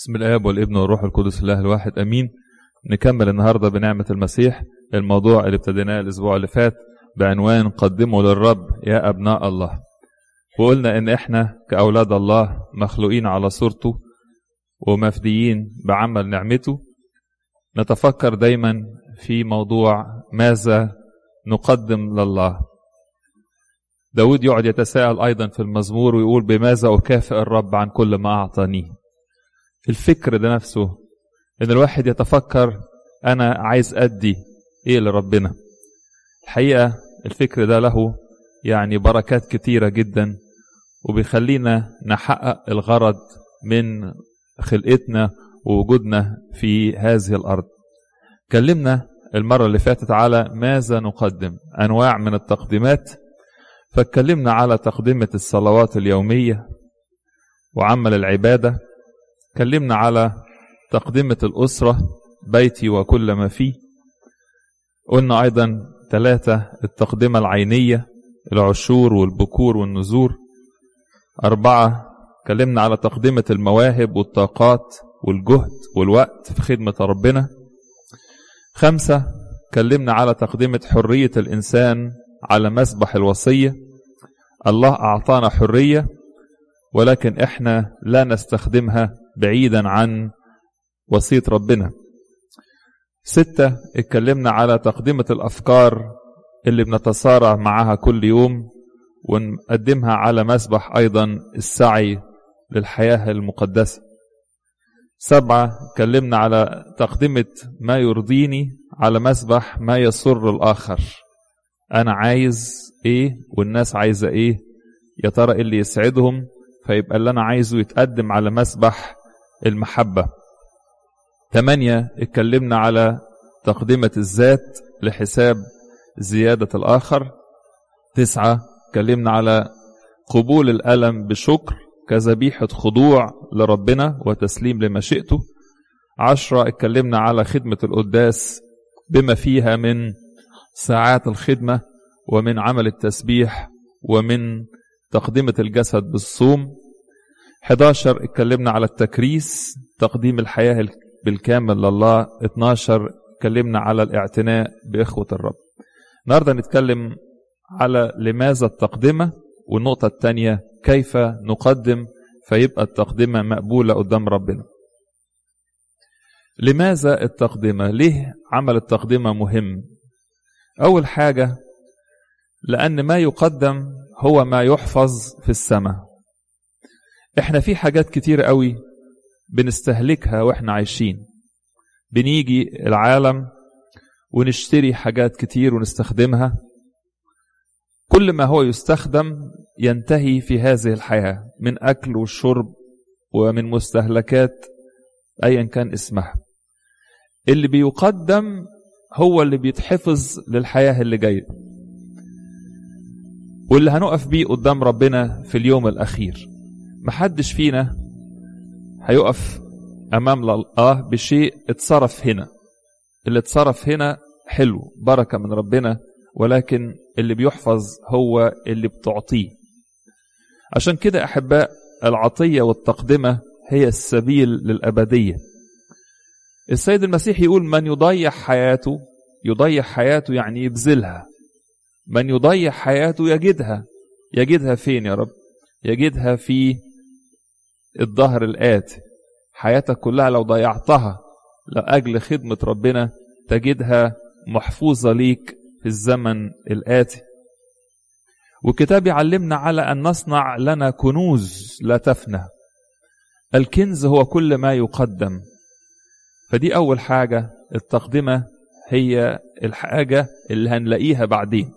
بسم الآب والابن والروح القدس الله الواحد أمين. نكمل النهاردة بنعمة المسيح الموضوع اللي ابتديناه الأسبوع اللي فات بعنوان قدموا للرب يا أبناء الله. وقلنا إن إحنا كأولاد الله مخلوقين على صورته ومفديين بعمل نعمته. نتفكر دايما في موضوع ماذا نقدم لله. داود يقعد يتساءل أيضا في المزمور ويقول بماذا أكافئ الرب عن كل ما أعطانيه. الفكر ده نفسه إن الواحد يتفكر أنا عايز أدي إيه لربنا. الحقيقة الفكر ده له يعني بركات كتيرة جدا وبيخلينا نحقق الغرض من خلقتنا ووجودنا في هذه الأرض. كلمنا المرة اللي فاتت على ماذا نقدم أنواع من التقديمات. فاتكلمنا على تقدمه الصلوات اليومية وعمل العبادة. اتكلمنا على تقدمة الأسرة بيتي وكل ما فيه. قلنا أيضا ثلاثة التقدمة العينية العشور والبكور والنزور. أربعة اتكلمنا على تقدمة المواهب والطاقات والجهد والوقت في خدمة ربنا. خمسة اتكلمنا على تقدمة حرية الإنسان على مسبح الوصية. الله أعطانا حرية ولكن إحنا لا نستخدمها بعيدا عن وصية ربنا. ستة اتكلمنا على تقدمة الأفكار اللي بنتصارع معها كل يوم ونقدمها على مسبح أيضا السعي للحياة المقدسة. سبعة اتكلمنا على تقدمة ما يرضيني على مسبح ما يسر الآخر. أنا عايز إيه والناس عايزة إيه؟ يا ترى اللي يسعدهم فيبقى اللي أنا عايزه يتقدم على مسبح المحبة. ثمانية اتكلمنا على تقدمة الذات لحساب زيادة الآخر. تسعة اتكلمنا على قبول الألم بشكر كذبيحة خضوع لربنا وتسليم لمشيئته عشرة اتكلمنا على خدمة القداس بما فيها من ساعات الخدمة ومن عمل التسبيح ومن تقدمة الجسد بالصوم. 11 اتكلمنا على التكريس تقديم الحياة بالكامل لله. 12 اتكلمنا على الاعتناء بإخوة الرب. النهاردة نتكلم على لماذا التقدمة والنقطة الثانية كيف نقدم فيبقى التقدمة مقبولة قدام ربنا. لماذا التقدمة؟ ليه عمل التقدمة مهم؟ أول حاجة لأن ما يقدم هو ما يحفظ في السماء. إحنا في حاجات كتير قوي بنستهلكها وإحنا عايشين. بنيجي العالم ونشتري حاجات كتير ونستخدمها. كل ما هو يستخدم ينتهي في هذه الحياة من أكل وشرب ومن مستهلكات أيا كان اسمها. اللي بيقدم هو اللي بيتحفظ للحياة اللي جاية. واللي هنقف بيه قدام ربنا في اليوم الأخير. محدش فينا هيقف أمام الله بشيء اتصرف هنا. اللي اتصرف هنا حلو بركة من ربنا ولكن اللي بيحفظ هو اللي بتعطيه. عشان كده أحباء العطية والتقدمة هي السبيل للأبدية. السيد المسيح يقول من يضيع حياته يضيع حياته يعني يبذلها. من يضيع حياته يجدها. يجدها فين يا رب؟ يجدها في الظهر الآتي. حياتك كلها لو ضيعتها لأجل خدمة ربنا تجدها محفوظة ليك في الزمن الآتي. والكتاب يعلمنا على أن نصنع لنا كنوز لا تفنى. الكنز هو كل ما يقدم. فدي أول حاجة التقدمة هي الحاجة اللي هنلاقيها بعدين.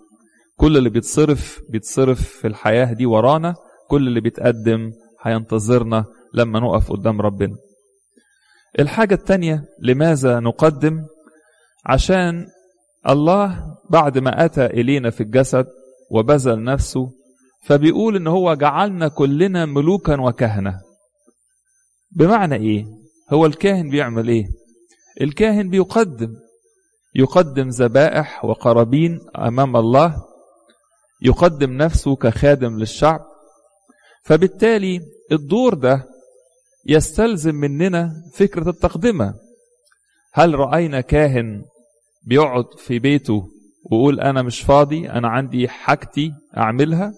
كل اللي بيتصرف بيتصرف في الحياة دي ورانا كل اللي بيتقدم هينتظرنا لما نقف قدام ربنا. الحاجة التانية لماذا نقدم؟ عشان الله بعد ما أتى إلينا في الجسد وبذل نفسه فبيقول إن هو جعلنا كلنا ملوكا وكهنة. بمعنى إيه؟ هو الكاهن بيعمل إيه؟ الكاهن بيقدم. يقدم ذبائح وقرابين أمام الله. يقدم نفسه كخادم للشعب. فبالتالي الدور ده يستلزم مننا فكرة التقدمة. هل رأينا كاهن بيقعد في بيته ويقول أنا مش فاضي أنا عندي حاجتي أعملها؟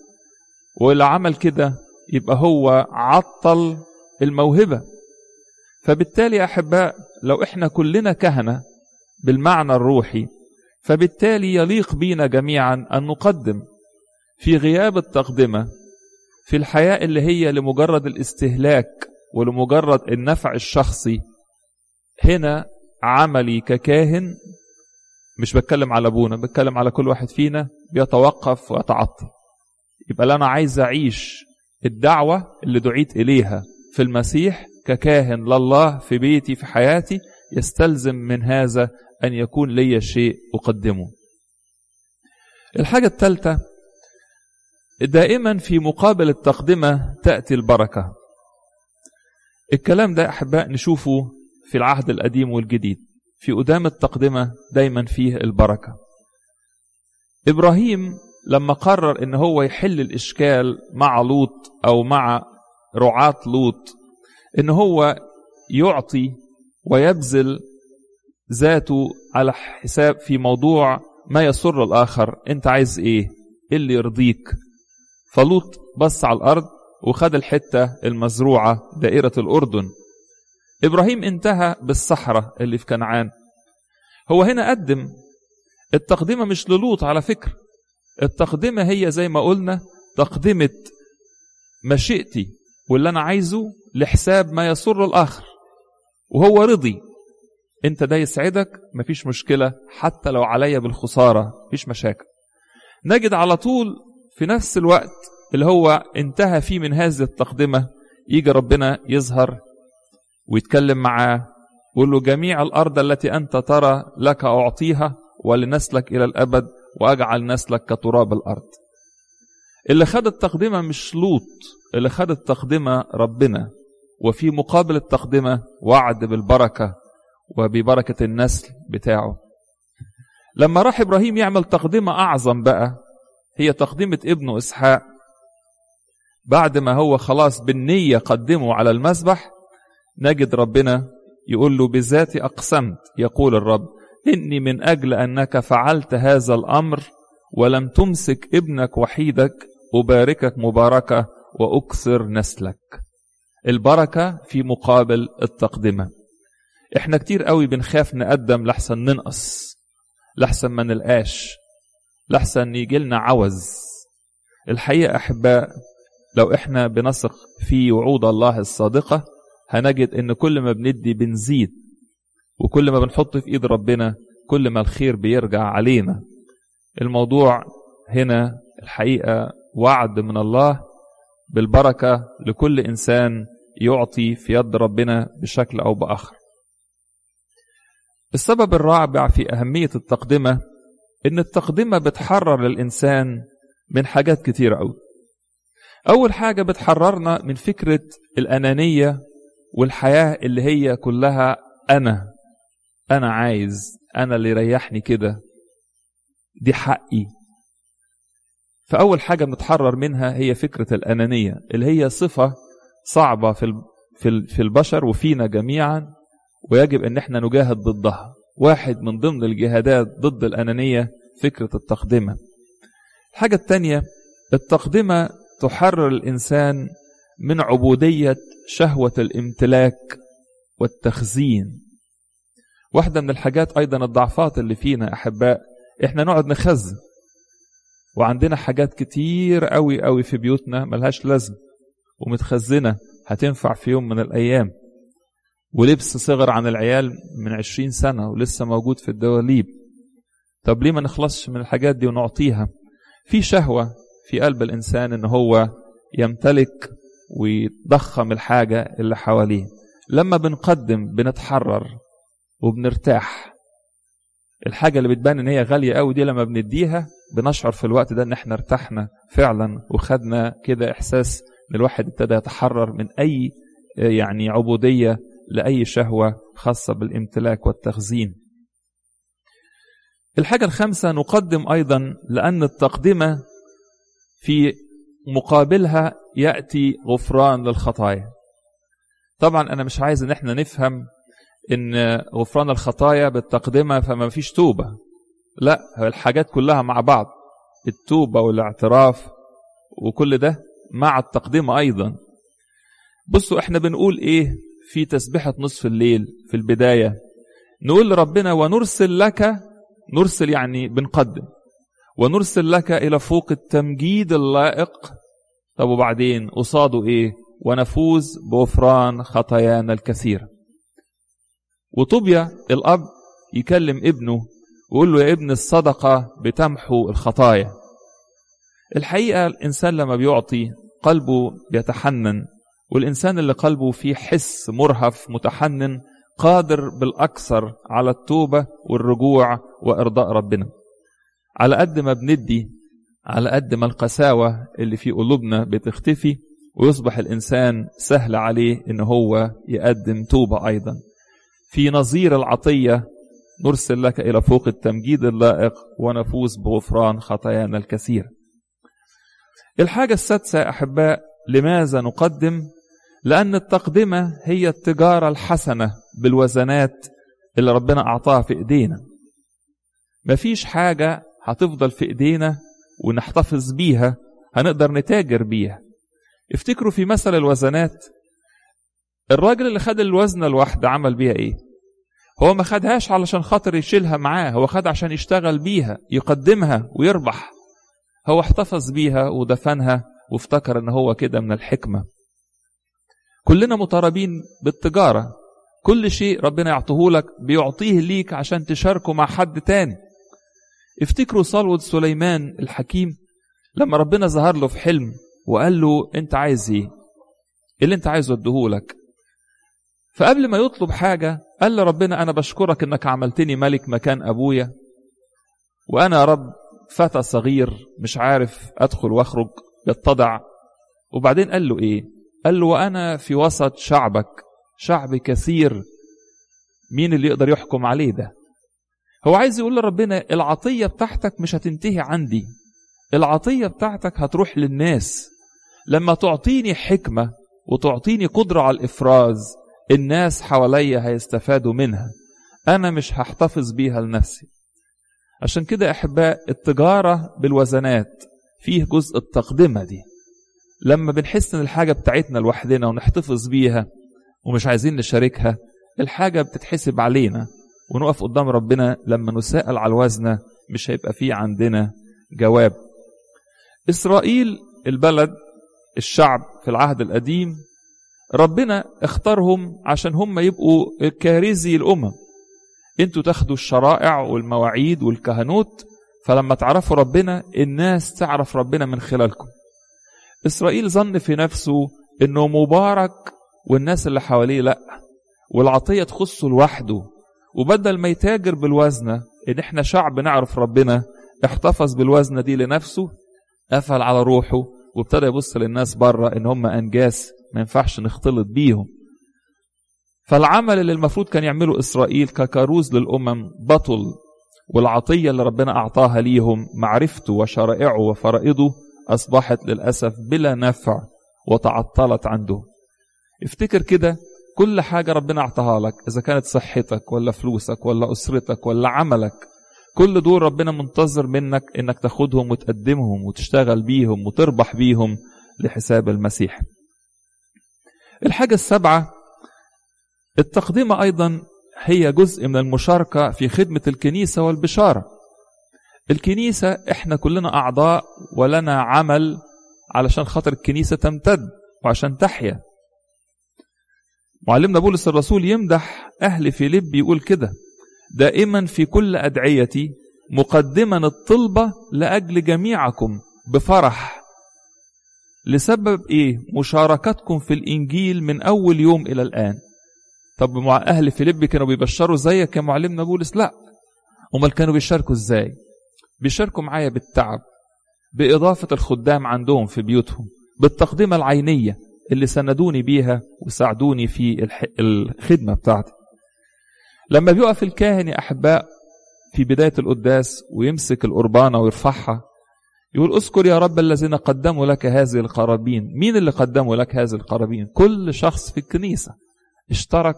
واللي عمل كده يبقى هو عطل الموهبة؟ فبالتالي يا أحباء لو إحنا كلنا كهنة بالمعنى الروحي فبالتالي يليق بينا جميعا أن نقدم. في غياب التقدمة في الحياة اللي هي لمجرد الاستهلاك ولمجرد النفع الشخصي هنا عملي ككاهن مش بتكلم على أبونا بتكلم على كل واحد فينا بيتوقف ويتعطل. يبقى أنا عايز أعيش الدعوة اللي دعيت إليها في المسيح ككاهن لله في بيتي في حياتي يستلزم من هذا أن يكون لي شيء أقدمه. الحاجة الثالثة دائما في مقابل التقدمة تأتي البركة الكلام ده أحباء نشوفه في العهد القديم والجديد في قدام التقدمة دايما فيه البركة إبراهيم لما قرر إن هو يحل الإشكال مع لوط أو مع رعاة لوط إن هو يعطي ويبذل ذاته على حساب في موضوع ما يسر الآخر أنت عايز إيه؟ إيه اللي يرضيك؟ فلوط بص على الأرض وخد الحتة المزروعة دائرة الأردن. إبراهيم انتهى بالصحراء اللي في كنعان. هو هنا قدم. التقدمة مش للوط على فكرة التقدمة هي زي ما قلنا تقدمة مشيئتي واللي أنا عايزه لحساب ما يسر الآخر. وهو رضي. أنت ده يسعدك مفيش مشكلة حتى لو عليا بالخسارة مفيش مشاكل. نجد على طول في نفس الوقت اللي هو انتهى فيه من هذه التقدمة يجي ربنا يظهر ويتكلم معاه ويقول له جميع الأرض التي أنت ترى لك أعطيها ولنسلك إلى الأبد وأجعل نسلك كتراب الأرض. اللي خد التقدمة مش لوط اللي خد التقدمة ربنا. وفي مقابل التقدمة وعد بالبركة وببركة النسل بتاعه. لما راح إبراهيم يعمل تقدمة أعظم بقى هي تقدمة ابنه إسحاق. بعد ما هو خلاص بالنية قدمه على المذبح نجد ربنا يقول له بذاتي أقسمت يقول الرب إني من أجل أنك فعلت هذا الأمر ولم تمسك ابنك وحيدك أباركك مباركة وأكثر نسلك. البركة في مقابل التقدمة. إحنا كتير قوي بنخاف نقدم لحسن ننقص لحسن ما نلقاش. لحسن يجي لنا عوز. الحقيقة أحباء لو إحنا بنثق في وعود الله الصادقة هنجد إن كل ما بندي بنزيد وكل ما بنحط في إيد ربنا كل ما الخير بيرجع علينا. الموضوع هنا الحقيقة وعد من الله بالبركة لكل إنسان يعطي في يد ربنا بشكل أو بآخر. السبب الرابع في أهمية التقدمة إن التقدمة بتحرر الإنسان من حاجات كتيرة أوي. أول حاجة بتحررنا من فكرة الأنانية والحياة اللي هي كلها أنا أنا عايز أنا اللي يريحني كده. دي حقي. فأول حاجة بنتحرر منها هي فكرة الأنانية اللي هي صفة صعبة في في البشر وفينا جميعا ويجب إن إحنا نجاهد ضدها. واحد من ضمن الجهادات ضد الأنانية فكرة التقدمة. الحاجة الثانية التقدمة تحرر الإنسان من عبودية شهوة الامتلاك والتخزين. واحدة من الحاجات أيضا الضعفات اللي فينا أحباء إحنا نقعد نخزن. وعندنا حاجات كتير قوي قوي في بيوتنا ملهاش لازم ومتخزنة هتنفع في يوم من الأيام. ولبس صغر عن العيال من عشرين سنة ولسه موجود في الدواليب. طب ليه ما نخلصش من الحاجات دي ونعطيها؟ في شهوة في قلب الإنسان إن هو يمتلك ويضخم الحاجة اللي حواليه. لما بنقدم بنتحرر وبنرتاح. الحاجة اللي بتبان إن هي غالية قوي دي لما بنديها بنشعر في الوقت ده إن إحنا ارتحنا فعلا وخدنا كده إحساس إن الواحد ابتدى يتحرر من أي يعني عبودية لأي شهوة خاصة بالامتلاك والتخزين. الحاجة الخامسة نقدم أيضا لأن التقدمة في مقابلها يأتي غفران للخطايا. طبعا أنا مش عايز إن إحنا نفهم إن غفران الخطايا بالتقدمة فما فيش توبة. لا الحاجات كلها مع بعض. التوبة والاعتراف وكل ده مع التقدمة أيضا. بصوا إحنا بنقول إيه؟ في تسبيحة نصف الليل في البداية. نقول لربنا ونرسل لك نرسل يعني بنقدم. ونرسل لك إلى فوق التمجيد اللائق. طب وبعدين؟ قصاده إيه؟ ونفوز بغفران خطايانا الكثيرة. وطوبيا الأب يكلم ابنه ويقول له يا ابن الصدقة بتمحو الخطايا. الحقيقة الإنسان لما بيعطي قلبه بيتحنن. والإنسان اللي قلبه فيه حس مرهف متحنن قادر بالأكثر على التوبة والرجوع وإرضاء ربنا. على قد ما بندي على قد ما القساوة اللي في قلوبنا بتختفي ويصبح الإنسان سهل عليه إن هو يقدم توبة أيضا. في نظير العطية نرسل لك إلى فوق التمجيد اللائق ونفوز بغفران خطايانا الكثير الحاجة السادسة يا أحباء لماذا نقدم لأن التقدمة هي التجارة الحسنة بالوزنات اللي ربنا أعطاها في إيدينا. مفيش حاجة هتفضل في إيدينا ونحتفظ بيها هنقدر نتاجر بيها. افتكروا في مثل الوزنات الراجل اللي خد الوزنة الواحدة عمل بيها إيه؟ هو ما خدهاش علشان خاطر يشيلها معاه هو خد عشان يشتغل بيها يقدمها ويربح. هو احتفظ بيها ودفنها وافتكر إن هو كده من الحكمة. كلنا مطالبين بالتجارة. كل شيء ربنا يعطيه لك بيعطيه ليك عشان تشاركه مع حد تاني. افتكروا صلوة سليمان الحكيم؟ لما ربنا ظهر له في حلم وقال له أنت عايز إيه؟ اللي أنت عايزه اديهولك فقبل ما يطلب حاجة قال لربنا أنا بشكرك إنك عملتني ملك مكان أبويا وأنا يا رب فتى صغير مش عارف أدخل وأخرج يتضع. وبعدين قال له إيه؟ قال له وأنا في وسط شعبك شعب كثير مين اللي يقدر يحكم عليه ده؟ هو عايز يقول لربنا العطية بتاعتك مش هتنتهي عندي العطية بتاعتك هتروح للناس. لما تعطيني حكمة وتعطيني قدرة على الإفراز الناس حواليا هيستفادوا منها. أنا مش هحتفظ بيها لنفسي. عشان كده أحباء التجارة بالوزنات فيه جزء التقدمة دي. لما بنحس إن الحاجة بتاعتنا لوحدنا ونحتفظ بيها ومش عايزين نشاركها الحاجة بتتحسب علينا ونقف قدام ربنا لما نسأل على الوزنة مش هيبقى فيه عندنا جواب. إسرائيل البلد الشعب في العهد القديم ربنا اختارهم عشان هم يبقوا كارزي الأمم. أنتوا تاخدوا الشرائع والمواعيد والكهنوت فلما تعرفوا ربنا الناس تعرف ربنا من خلالكم. إسرائيل ظن في نفسه إنه مبارك والناس اللي حواليه لأ والعطية تخصه لوحده. وبدل ما يتاجر بالوزنة إن إحنا شعب نعرف ربنا احتفظ بالوزنة دي لنفسه قفل على روحه وابتدى يبص للناس بره إن هم أنجاس ما ينفعش نختلط بيهم. فالعمل اللي المفروض كان يعمله إسرائيل ككاروز للأمم بطل والعطية اللي ربنا أعطاها ليهم معرفته وشرائعه وفرائضه أصبحت للأسف بلا نفع وتعطلت عنده. افتكر كده كل حاجة ربنا أعطاها لك إذا كانت صحتك ولا فلوسك ولا أسرتك ولا عملك. كل دول ربنا منتظر منك إنك تاخدهم وتقدمهم وتشتغل بيهم وتربح بيهم لحساب المسيح. الحاجة السابعة التقدمة أيضا هي جزء من المشاركة في خدمة الكنيسة والبشارة. الكنيسة إحنا كلنا أعضاء ولنا عمل علشان خاطر الكنيسة تمتد وعشان تحيا. معلمنا بولس الرسول يمدح أهل فيليب يقول كده دائما في كل أدعيتي مقدما الطلبة لأجل جميعكم بفرح. لسبب إيه؟ مشاركتكم في الإنجيل من أول يوم إلى الآن. طب مع أهل فيليب كانوا بيبشروا زيك يا معلمنا بولس؟ لا. أمال كانوا بيشاركوا إزاي؟ بيشاركوا معايا بالتعب بإضافة الخدام عندهم في بيوتهم بالتقدمة العينية اللي سندوني بيها وساعدوني في. الخدمة بتاعتي. لما بيقف الكاهن يا أحباء في بداية القداس ويمسك القربانة ويرفعها يقول أذكر يا رب الذين قدموا لك هذه القرابين. مين اللي قدموا لك هذه القرابين؟ كل شخص في الكنيسة اشترك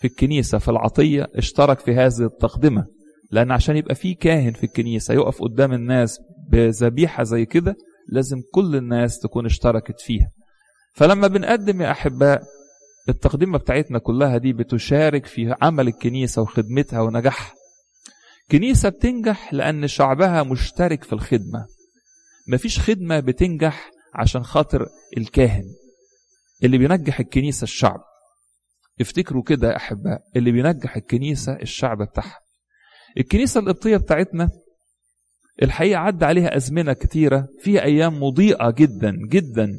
في الكنيسة في العطية اشترك في هذه التقدمة. لأن عشان يبقى في كاهن في الكنيسة يقف قدام الناس بذبيحة زي كده لازم كل الناس تكون اشتركت فيها. فلما بنقدم يا أحباء التقدمة بتاعتنا كلها دي بتشارك في عمل الكنيسة وخدمتها ونجاحها. كنيسة بتنجح لأن شعبها مشترك في الخدمة. مفيش خدمة بتنجح عشان خاطر الكاهن. اللي بينجح الكنيسة الشعب. افتكروا كده يا أحباء اللي بينجح الكنيسة الشعب بتاعها. الكنيسة القبطية بتاعتنا الحقيقة عدى عليها أزمنة كتيرة فيها أيام مضيئة جدا جدا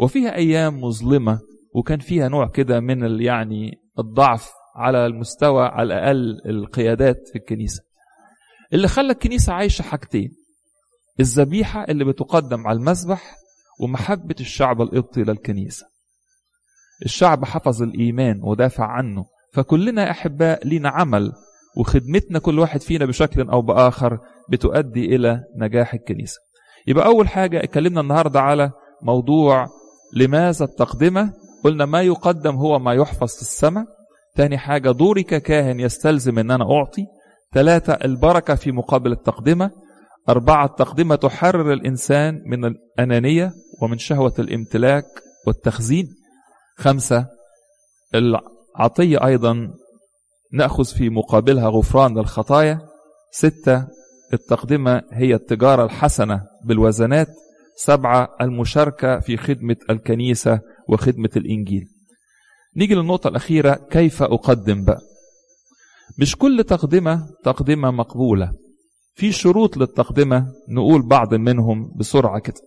وفيها أيام مظلمة وكان فيها نوع كده من يعني الضعف على المستوى على الأقل القيادات في الكنيسة. اللي خلى الكنيسة عايشة حاجتين الذبيحة اللي بتقدم على المذبح ومحبة الشعب القبطي للكنيسة. الشعب حفظ الإيمان ودافع عنه فكلنا أحباء لينا عمل وخدمتنا كل واحد فينا بشكل أو بآخر بتؤدي إلى نجاح الكنيسة. يبقى أول حاجة اتكلمنا النهاردة على موضوع لماذا التقدمة؟ قلنا ما يقدم هو ما يحفظ في السماء. تاني حاجة دوري ككاهن يستلزم أن أنا أعطي. ثلاثة البركة في مقابل التقدمة. أربعة التقدمة تحرر الإنسان من الأنانية ومن شهوة الامتلاك والتخزين. خمسة العطية أيضا نأخذ في مقابلها غفران الخطايا ستة التقدمة هي التجارة الحسنة بالوزنات. سبعة المشاركة في خدمة الكنيسة وخدمة الإنجيل. نيجي للنقطة الأخيرة كيف أقدم بقى؟ مش كل تقدمة تقدمة مقبولة. في شروط للتقدمة نقول بعض منهم بسرعة كده.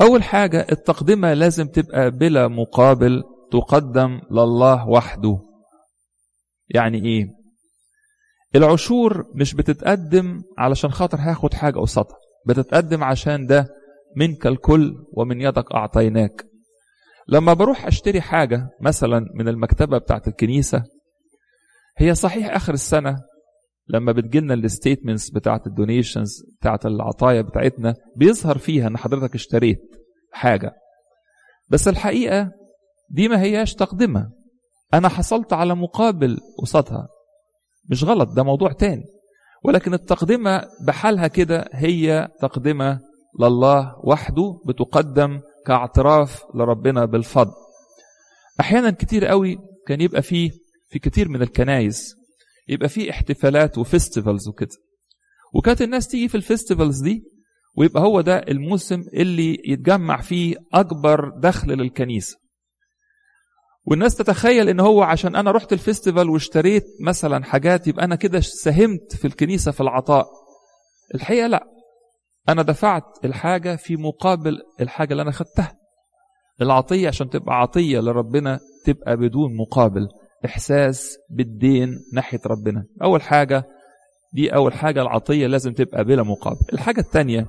أول حاجة التقدمة لازم تبقى بلا مقابل تقدم لله وحده. يعني إيه؟ العشور مش بتتقدم علشان خاطر هاخد حاجة قصادها. بتتقدم عشان ده منك الكل ومن يدك أعطيناك. لما بروح أشتري حاجة مثلا من المكتبة بتاعت الكنيسة هي صحيح آخر السنة لما بتجيلنا ال statements بتاعت ال donations بتاعت العطايا بتاعتنا بيظهر فيها إن حضرتك اشتريت حاجة. بس الحقيقة دي ما هياش تقدمة أنا حصلت على مقابل قصادها. مش غلط ده موضوع تاني. ولكن التقدمة بحالها كده هي تقدمة لله وحده بتقدم كاعتراف لربنا بالفضل. أحيانا كتير قوي كان يبقى فيه في كتير من الكنايس يبقى فيه احتفالات و festivals وكده. وكانت الناس تيجي في ال festivals دي ويبقى هو ده الموسم اللي يتجمع فيه أكبر دخل للكنيسة. والناس تتخيل إن هو عشان أنا رحت ال festival واشتريت مثلا حاجات يبقى أنا كده ساهمت في الكنيسة في العطاء. الحقيقة لا. أنا دفعت الحاجة في مقابل الحاجة اللي أنا خدتها. العطية عشان تبقى عطية لربنا تبقى بدون مقابل. إحساس بالدين ناحية ربنا. أول حاجة دي أول حاجة العطية لازم تبقى بلا مقابل. الحاجة الثانية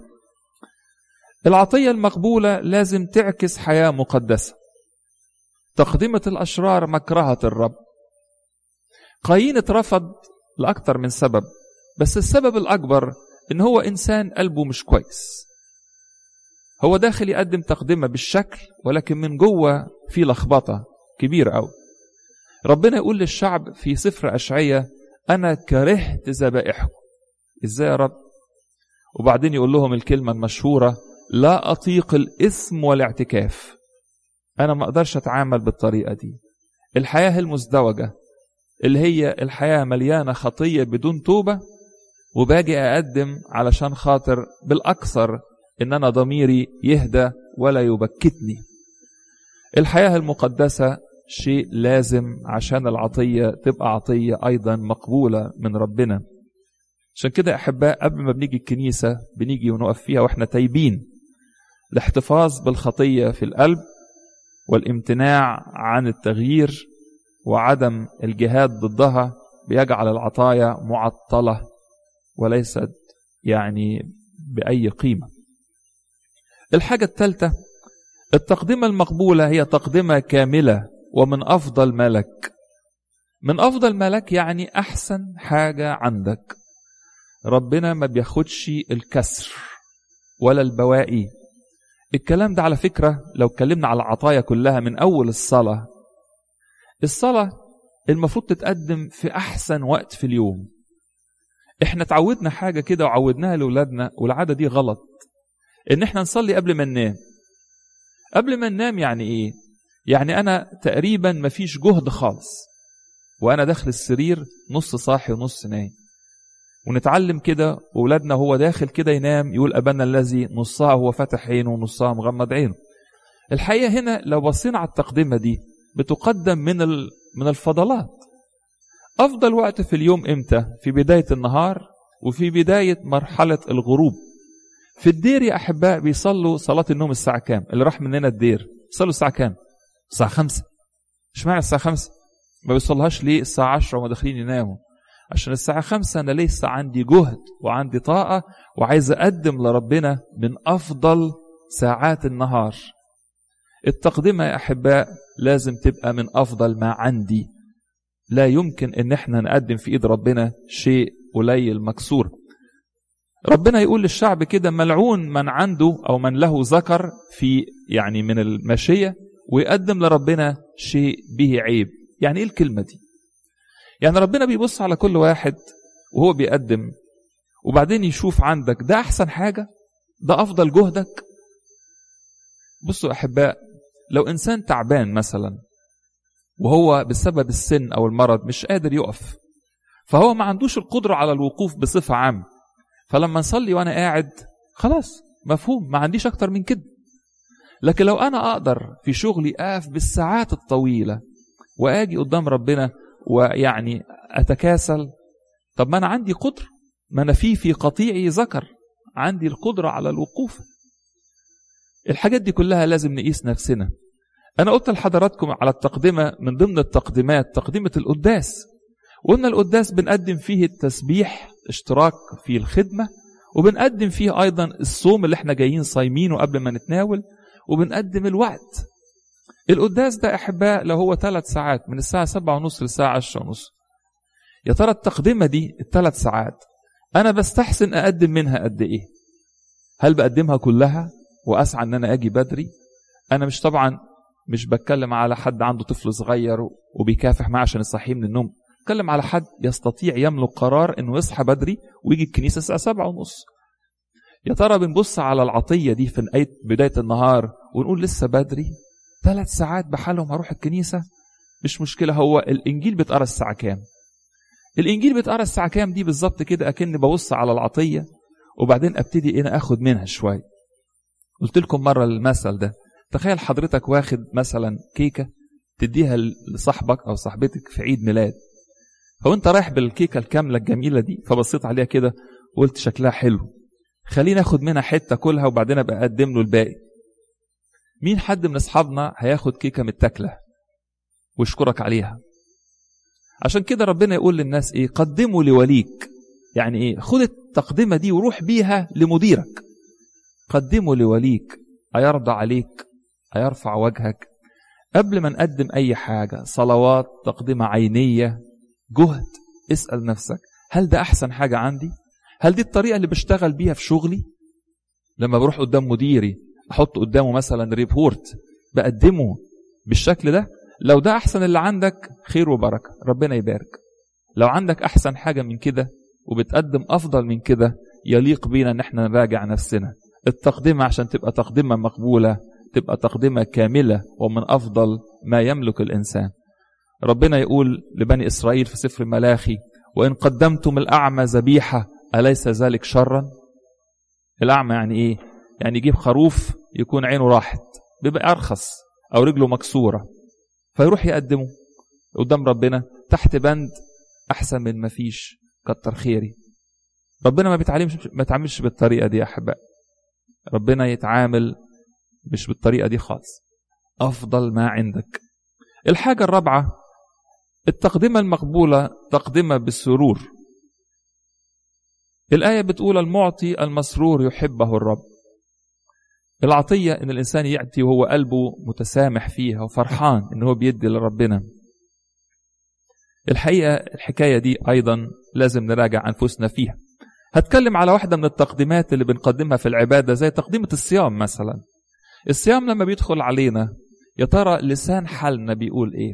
العطية المقبولة لازم تعكس حياة مقدسة. تقدمة الأشرار مكرهة الرب. قايين اترفض لأكثر من سبب بس السبب الأكبر إن هو إنسان قلبه مش كويس. هو داخل يقدم تقدمة بالشكل ولكن من جوه في لخبطة كبيرة قوي ربنا يقول للشعب في سفر أشعية أنا كرهت ذبائحكم. إزاي يا رب؟ وبعدين يقول لهم الكلمة المشهورة لا أطيق الإثم والاعتكاف. أنا ما أقدرش أتعامل بالطريقة دي. الحياة المزدوجة اللي هي الحياة مليانة خطية بدون توبة وباجي أقدم علشان خاطر بالأكثر إن أنا ضميري يهدى ولا يبكتني. الحياة المقدسة شيء لازم عشان العطية تبقى عطية أيضا مقبولة من ربنا. عشان كده أحباء قبل ما بنيجي الكنيسة بنيجي ونقف فيها وإحنا تايبين. الاحتفاظ بالخطية في القلب والامتناع عن التغيير وعدم الجهاد ضدها بيجعل العطايا معطلة وليست يعني بأي قيمة. الحاجة الثالثة التقدمة المقبولة هي تقدمة كاملة ومن أفضل ملك. من أفضل ملك يعني أحسن حاجة عندك. ربنا ما بياخدش الكسر ولا البواقي الكلام ده على فكرة لو اتكلمنا على العطايا كلها من أول الصلاة الصلاة المفروض تتقدم في أحسن وقت في اليوم. إحنا تعودنا حاجة كده وعودناها لأولادنا والعادة دي غلط. إن إحنا نصلي قبل ما ننام. قبل ما ننام يعني إيه؟ يعني أنا تقريبا مفيش جهد خالص وأنا داخل السرير نص صاحي ونص نايم. ونتعلم كده واولادنا هو داخل كده ينام يقول أبانا الذي نصها هو فاتح عينه ونصها مغمض عينه. الحقيقة هنا لو بصينا على التقدمة دي بتقدم من من الفضلات. أفضل وقت في اليوم إمتى؟ في بداية النهار وفي بداية مرحلة الغروب. في الدير يا أحباء بيصلوا صلاة النوم الساعة كام؟ اللي راح مننا الدير. صلوا الساعة كام؟ الساعة خمسة. اشمعنى الساعة خمسة؟ ما بيصلهاش ليه؟ الساعة عشرة وما داخلين يناموا. عشان الساعة خمسة أنا لسه عندي جهد وعندي طاقة وعايز أقدم لربنا من أفضل ساعات النهار. التقدمة يا أحباء لازم تبقى من أفضل ما عندي. لا يمكن إن إحنا نقدم في إيد ربنا شيء قليل مكسور. ربنا يقول للشعب كده ملعون من عنده أو من له ذكر في يعني من الماشية ويقدم لربنا شيء به عيب. يعني إيه الكلمة دي؟ يعني ربنا بيبص على كل واحد وهو بيقدم وبعدين يشوف عندك ده أحسن حاجة؟ ده أفضل جهدك؟ بصوا أحباء لو إنسان تعبان مثلا وهو بسبب السن أو المرض مش قادر يقف فهو ما عندوش القدرة على الوقوف بصفة عامة فلما نصلي وأنا قاعد خلاص مفهوم ما عنديش أكتر من كده. لكن لو أنا أقدر في شغلي أقف بالساعات الطويلة وأجي قدام ربنا ويعني أتكاسل. طب ما أنا عندي قدرة ما أنا في في قطيعي ذكر عندي القدرة على الوقوف. الحاجات دي كلها لازم نقيس نفسنا. أنا قلت لحضراتكم على التقدمة من ضمن التقديمات تقدمة القداس. وقلنا القداس بنقدم فيه التسبيح اشتراك في الخدمة وبنقدم فيه أيضا الصوم اللي إحنا جايين صايمينه قبل ما نتناول وبنقدم الوقت القداس ده أحباء لو هو ثلاث ساعات من الساعة سبعة ونص للساعة عشرة ونص. يا ترى التقدمة دي الثلاث ساعات أنا بستحسن أقدم منها قد إيه؟ هل بقدمها كلها وأسعى أن أنا أجي بدري؟ أنا مش طبعا مش بتكلم على حد عنده طفل صغير وبيكافح معاه عشان يصحيه من النوم. بتكلم على حد يستطيع يملك قرار إنه يصحى بدري ويجي الكنيسة الساعة سبعة ونص. يا ترى بنبص على العطية دي في بداية النهار ونقول لسه بدري؟ ثلاث ساعات بحالهم هروح الكنيسة؟ مش مشكلة هو الإنجيل بيتقرأ الساعة كام؟ الإنجيل بيتقرأ الساعة كام دي بالظبط كده أكني ببص على العطية وبعدين أبتدي أنا آخد منها شوية. قلت لكم مرة المثل ده. تخيل حضرتك واخد مثلا كيكة تديها لصاحبك أو صاحبتك في عيد ميلاد. فوأنت رايح بالكيكة الكاملة الجميلة دي فبصيت عليها كده وقلت شكلها حلو. خليني آخد منها حتة كلها وبعدين أبقى أقدم له الباقي. مين حد من أصحابنا هياخد كيكة متاكلة ويشكرك عليها؟ عشان كده ربنا يقول للناس إيه؟ قدموا لوليك. يعني إيه؟ خد التقدمة دي وروح بيها لمديرك. قدموا لوليك. أيرضى عليك. أيرفع وجهك. قبل ما نقدم أي حاجة صلوات تقدمة عينية جهد اسأل نفسك هل ده أحسن حاجة عندي؟ هل دي الطريقة اللي بشتغل بيها في شغلي؟ لما بروح قدام مديري أحط قدامه مثلا ريبورت بقدمه بالشكل ده لو ده أحسن اللي عندك خير وبركة ربنا يبارك. لو عندك أحسن حاجة من كده وبتقدم أفضل من كده يليق بينا إن إحنا نراجع نفسنا. التقدمة عشان تبقى تقدمة مقبولة تبقى تقدمة كاملة ومن أفضل ما يملك الإنسان. ربنا يقول لبني إسرائيل في سفر ملاخي وإن قدمتم الأعمى ذبيحة أليس ذلك شرا؟ الأعمى يعني إيه؟ يعني يجيب خروف يكون عينه راحت بيبقى أرخص أو رجله مكسورة فيروح يقدمه قدام ربنا تحت بند أحسن من ما فيش كتر خيري. ربنا ما بيتعلمش ما بيتعاملش بالطريقة دي يا أحباء. ربنا يتعامل مش بالطريقة دي خالص. أفضل ما عندك. الحاجة الرابعة التقدمة المقبولة تقدمة بالسرور. الآية بتقول المعطي المسرور يحبه الرب. العطية إن الإنسان يعطي وهو قلبه متسامح فيها وفرحان إن هو بيدي لربنا. الحقيقة الحكاية دي أيضا لازم نراجع أنفسنا فيها. هتكلم على واحدة من التقديمات اللي بنقدمها في العبادة زي تقديمة الصيام مثلا. الصيام لما بيدخل علينا يا ترى لسان حالنا بيقول إيه؟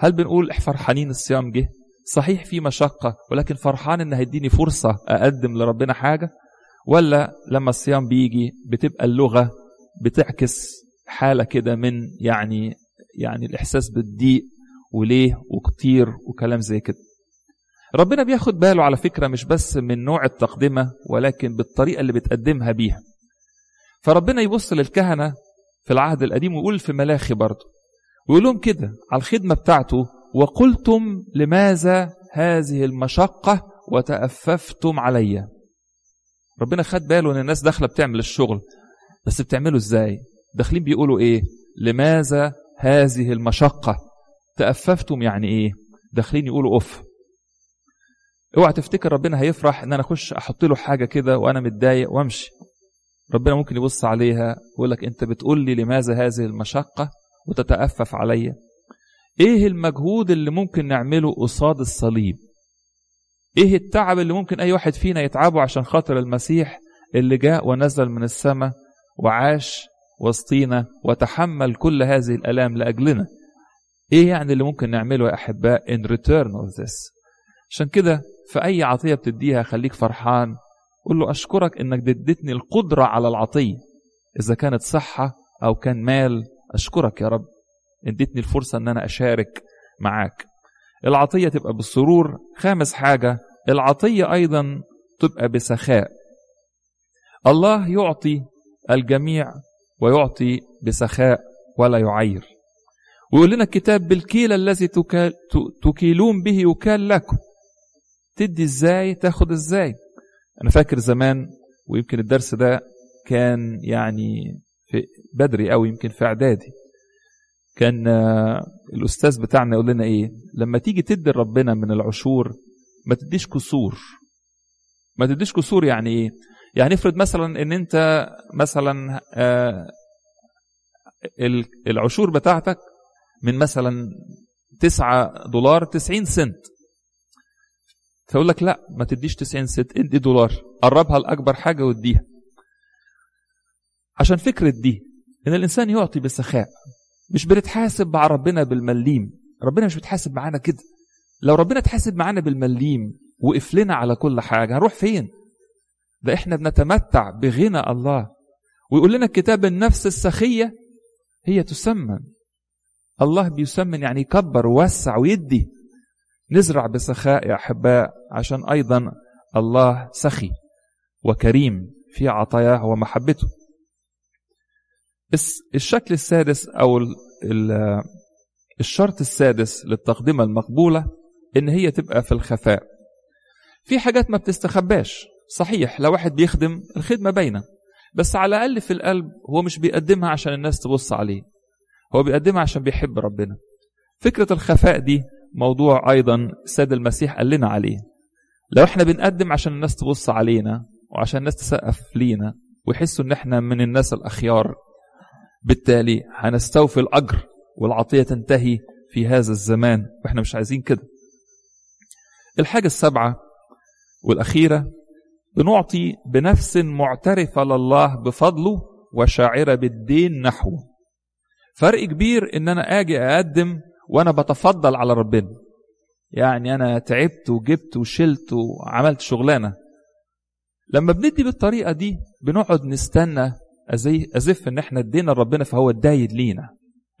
هل بنقول فرحانين الصيام جه؟ صحيح في مشقة ولكن فرحان ان هيديني فرصة أقدم لربنا حاجة؟ ولا لما الصيام بيجي بتبقى اللغة بتعكس حالة كده من يعني يعني الإحساس بالضيق وليه وكتير وكلام زي كده. ربنا بياخد باله على فكرة مش بس من نوع التقدمة ولكن بالطريقة اللي بتقدمها بيها. فربنا يبص للكهنة في العهد القديم ويقول في ملاخي برضه. ويقول لهم كده على الخدمة بتاعته وقلتم لماذا هذه المشقة وتأففتم علي؟ ربنا خد باله إن الناس داخلة بتعمل الشغل بس بتعمله إزاي؟ داخلين بيقولوا إيه؟ لماذا هذه المشقة؟ تأففتم يعني إيه؟ داخلين يقولوا أوف. اوعى تفتكر ربنا هيفرح إن أنا أخش أحط له حاجة كده وأنا متضايق وأمشي. ربنا ممكن يبص عليها ويقول لك أنت بتقول لي لماذا هذه المشقة وتتأفف عليا؟ إيه المجهود اللي ممكن نعمله قصاد الصليب؟ إيه التعب اللي ممكن أي واحد فينا يتعبه عشان خاطر المسيح اللي جاء ونزل من السماء وعاش وسطينا وتحمل كل هذه الألام لأجلنا؟ إيه يعني اللي ممكن نعمله يا أحباء in return of this عشان كده في اي عطية بتديها خليك فرحان قول له أشكرك إنك اديتني القدرة على العطية إذا كانت صحة أو كان مال أشكرك يا رب اديتني الفرصة إن أنا أشارك معاك. العطية تبقى بالسرور خامس حاجة العطية أيضا تبقى بسخاء. الله يعطي الجميع ويعطي بسخاء ولا يعير. ويقول لنا الكتاب بالكيل الذي تكيلون به يكال لكم. تدي إزاي؟ تاخد إزاي؟ أنا فاكر زمان ويمكن الدرس ده كان يعني في بدري قوي يمكن في إعدادي. كان الأستاذ بتاعنا يقول لنا إيه؟ لما تيجي تدي ربنا من العشور ما تديش كسور. ما تديش كسور يعني إيه؟ يعني افرض مثلا إن أنت مثلا العشور بتاعتك من مثلا 9 دولار 90 سنت. فيقول لك لا ما تديش 90 سنت. ادي دولار؟ قربها لأكبر حاجة واديها. عشان فكرة دي إن الإنسان يعطي بسخاء. مش بنتحاسب مع ربنا بالمليم. ربنا مش بيتحاسب معانا كده. لو ربنا اتحاسب معانا بالمليم وقف لنا على كل حاجة هنروح فين؟ ده إحنا بنتمتع بغنى الله. ويقول لنا الكتاب النفس السخية هي تسمن الله بيسمن يعني يكبر ويوسع ويدي. نزرع بسخاء يا أحباء عشان أيضا الله سخي وكريم في عطاياه ومحبته. الشكل السادس أو الشرط السادس للتقدمه المقبولة إن هي تبقى في الخفاء. في حاجات ما بتستخباش. صحيح لو واحد بيخدم الخدمة باينة بس على الأقل في القلب هو مش بيقدمها عشان الناس تبص عليه. هو بيقدمها عشان بيحب ربنا. فكرة الخفاء دي موضوع أيضا السيد المسيح قال لنا عليه. لو إحنا بنقدم عشان الناس تبص علينا وعشان الناس تسقف لينا ويحسوا إن إحنا من الناس الأخيار بالتالي هنستوفي الأجر والعطية تنتهي في هذا الزمان. وإحنا مش عايزين كده. الحاجة السابعة والأخيرة بنعطي بنفس معترفه لله بفضله وشاعره بالدين نحوه. فرق كبير إن أنا آجي أقدم وأنا بتفضل على ربنا. يعني أنا تعبت وجبت وشلت وعملت شغلانة. لما بندي بالطريقة دي بنقعد نستنى أزف إن إحنا ادينا لربنا فهو ادايد لينا.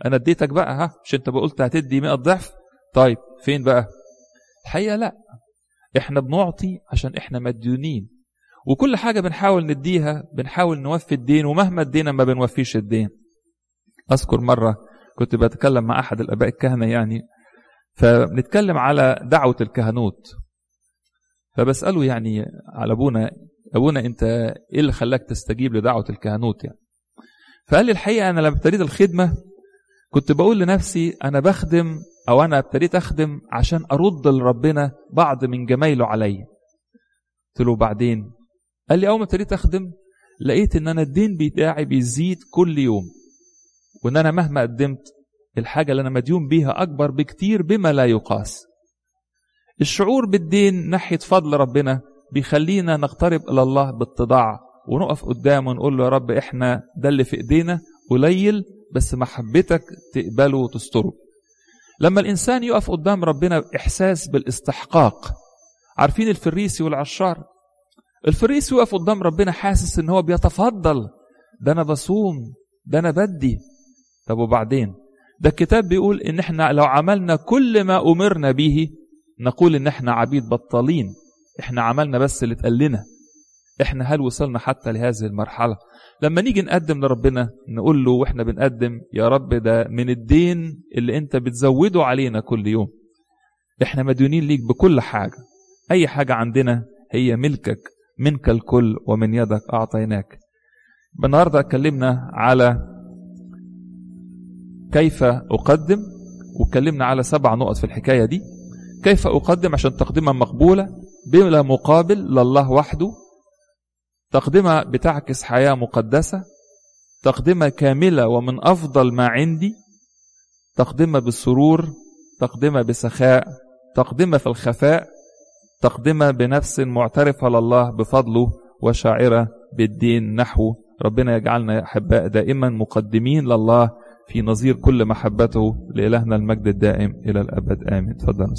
أنا اديتك بقى ها مش أنت قلت هتدي 100 ضعف؟ طيب فين بقى؟ الحقيقة لا. إحنا بنعطي عشان إحنا مديونين. وكل حاجة بنحاول نديها بنحاول نوفي الدين ومهما ادينا ما بنوفيش الدين. أذكر مرة كنت بتكلم مع أحد الأباء الكهنة يعني فبنتكلم على دعوة الكهنوت. فبسأله يعني على أبونا أبونا أنت إيه اللي خلاك تستجيب لدعوة الكهنوت يعني؟ فقال لي الحقيقة أنا لما ابتديت الخدمة كنت بقول لنفسي أنا بخدم أو أنا ابتديت أخدم عشان أرد لربنا بعض من جمايله عليا قلت له بعدين قال لي أول ما ابتديت أخدم لقيت إن أنا الدين بتاعي بيزيد كل يوم وإن أنا مهما قدمت الحاجة اللي أنا مديون بيها أكبر بكتير بما لا يقاس. الشعور بالدين ناحية فضل ربنا بيخلينا نقترب إلى الله باتضاع ونقف قدامه ونقول له يا رب إحنا ده اللي في إيدينا قليل بس محبتك تقبله وتستره. لما الإنسان يقف قدام ربنا إحساس بالإستحقاق عارفين الفريسي والعشار؟ الفريسي يقف قدام ربنا حاسس إن هو بيتفضل ده أنا بصوم ده أنا بدي. طب وبعدين؟ ده الكتاب بيقول إن إحنا لو عملنا كل ما أمرنا به نقول إن إحنا عبيد بطالين إحنا عملنا بس اللي اتقال لنا. إحنا هل وصلنا حتى لهذه المرحلة؟ لما نيجي نقدم لربنا نقول له وإحنا بنقدم يا رب ده من الدين اللي أنت بتزوده علينا كل يوم. إحنا مديونين ليك بكل حاجة. أي حاجة عندنا هي ملكك منك الكل ومن يدك أعطيناك. النهارده اتكلمنا على كيف أقدم واتكلمنا على سبع نقط في الحكاية دي. كيف أقدم عشان تقدمها مقبولة بلا مقابل لله وحده تقدمة بتعكس حياة مقدسة تقدمة كاملة ومن أفضل ما عندي تقدمة بالسرور تقدمة بسخاء تقدمة في الخفاء تقدمة بنفس معترفة لله بفضله وشاعرة بالدين نحوه ربنا يجعلنا أحباء دائما مقدمين لله في نظير كل محبته لإلهنا المجد الدائم إلى الأبد. آمين. تفضل